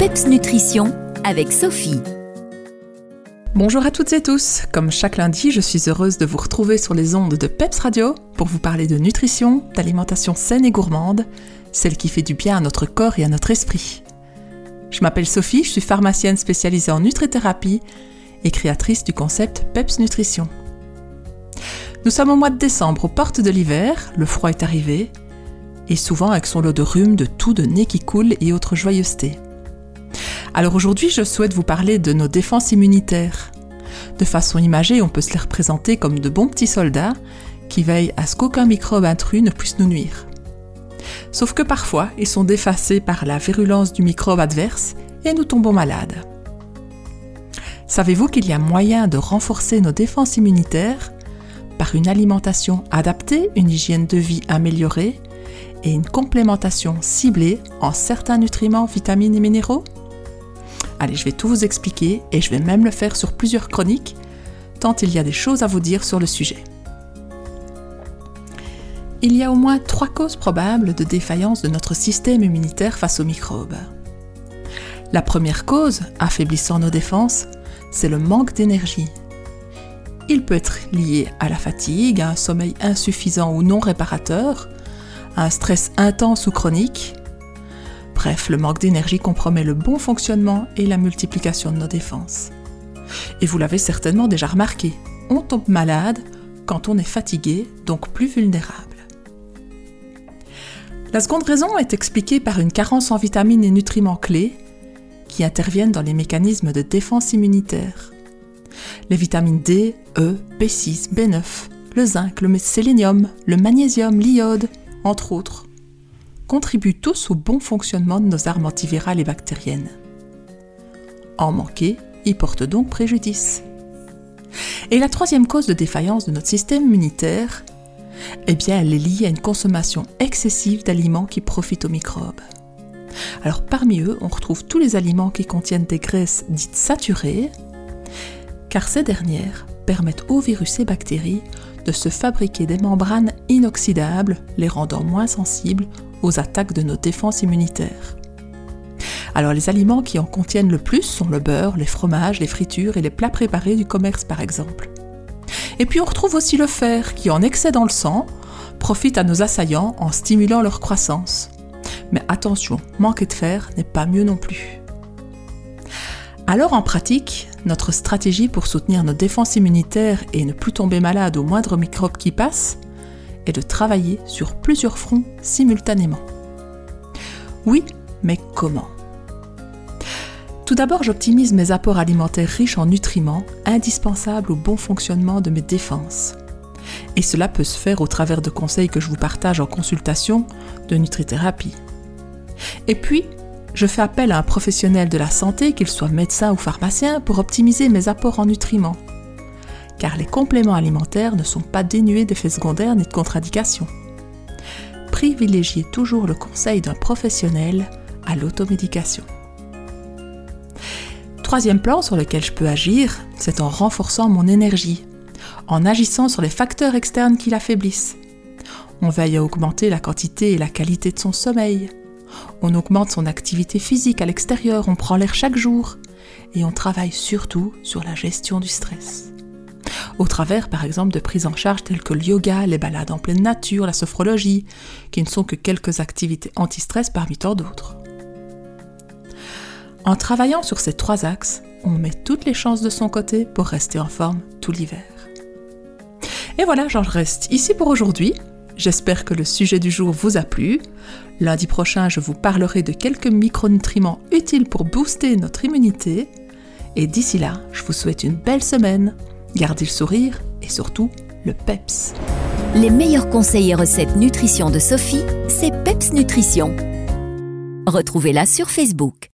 PEPS Nutrition avec Sophie. Bonjour à toutes et tous. Comme chaque lundi, je suis heureuse de vous retrouver sur les ondes de PEPS Radio pour vous parler de nutrition, d'alimentation saine et gourmande, celle qui fait du bien à notre corps et à notre esprit. Je m'appelle Sophie, je suis pharmacienne spécialisée en nutrithérapie et créatrice du concept PEPS Nutrition. Nous sommes au mois de décembre, aux portes de l'hiver, le froid est arrivé, et souvent avec son lot de rhume, de tout, de nez qui coule et autres joyeusetés. Alors aujourd'hui, je souhaite vous parler de nos défenses immunitaires. De façon imagée, on peut se les représenter comme de bons petits soldats qui veillent à ce qu'aucun microbe intrus ne puisse nous nuire. Sauf que parfois, ils sont défacés par la virulence du microbe adverse et nous tombons malades. Savez-vous qu'il y a moyen de renforcer nos défenses immunitaires par une alimentation adaptée, une hygiène de vie améliorée et une complémentation ciblée en certains nutriments, vitamines et minéraux? Allez, je vais tout vous expliquer et je vais même le faire sur plusieurs chroniques, tant il y a des choses à vous dire sur le sujet. Il y a au moins trois causes probables de défaillance de notre système immunitaire face aux microbes. La première cause, affaiblissant nos défenses, c'est le manque d'énergie. Il peut être lié à la fatigue, à un sommeil insuffisant ou non réparateur, à un stress intense ou chronique, Bref, le manque d'énergie compromet le bon fonctionnement et la multiplication de nos défenses. Et vous l'avez certainement déjà remarqué, on tombe malade quand on est fatigué, donc plus vulnérable. La seconde raison est expliquée par une carence en vitamines et nutriments clés qui interviennent dans les mécanismes de défense immunitaire. Les vitamines D, E, B6, B9, le zinc, le sélénium, le magnésium, l'iode, entre autres contribuent tous au bon fonctionnement de nos armes antivirales et bactériennes. En manquer, ils portent donc préjudice. Et la troisième cause de défaillance de notre système immunitaire, eh bien, elle est liée à une consommation excessive d'aliments qui profitent aux microbes. Alors parmi eux, on retrouve tous les aliments qui contiennent des graisses dites saturées, car ces dernières permettent aux virus et bactéries de se fabriquer des membranes inoxydables, les rendant moins sensibles aux attaques de nos défenses immunitaires. Alors les aliments qui en contiennent le plus sont le beurre, les fromages, les fritures et les plats préparés du commerce par exemple. Et puis on retrouve aussi le fer qui en excès dans le sang profite à nos assaillants en stimulant leur croissance. Mais attention, manquer de fer n'est pas mieux non plus. Alors en pratique, notre stratégie pour soutenir nos défenses immunitaires et ne plus tomber malade au moindre microbe qui passe de travailler sur plusieurs fronts simultanément. Oui, mais comment? Tout d'abord, j'optimise mes apports alimentaires riches en nutriments indispensables au bon fonctionnement de mes défenses. Et cela peut se faire au travers de conseils que je vous partage en consultation de nutrithérapie. Et puis, je fais appel à un professionnel de la santé, qu'il soit médecin ou pharmacien, pour optimiser mes apports en nutriments car les compléments alimentaires ne sont pas dénués d'effets secondaires ni de contre-indications. Privilégiez toujours le conseil d'un professionnel à l'automédication. Troisième plan sur lequel je peux agir, c'est en renforçant mon énergie, en agissant sur les facteurs externes qui l'affaiblissent. On veille à augmenter la quantité et la qualité de son sommeil. On augmente son activité physique à l'extérieur, on prend l'air chaque jour et on travaille surtout sur la gestion du stress au travers par exemple de prises en charge telles que le yoga, les balades en pleine nature, la sophrologie, qui ne sont que quelques activités anti-stress parmi tant d'autres. En travaillant sur ces trois axes, on met toutes les chances de son côté pour rester en forme tout l'hiver. Et voilà, j'en reste ici pour aujourd'hui. J'espère que le sujet du jour vous a plu. Lundi prochain, je vous parlerai de quelques micronutriments utiles pour booster notre immunité. Et d'ici là, je vous souhaite une belle semaine. Gardez le sourire et surtout le PEPS. Les meilleurs conseils et recettes nutrition de Sophie, c'est PEPS Nutrition. Retrouvez-la sur Facebook.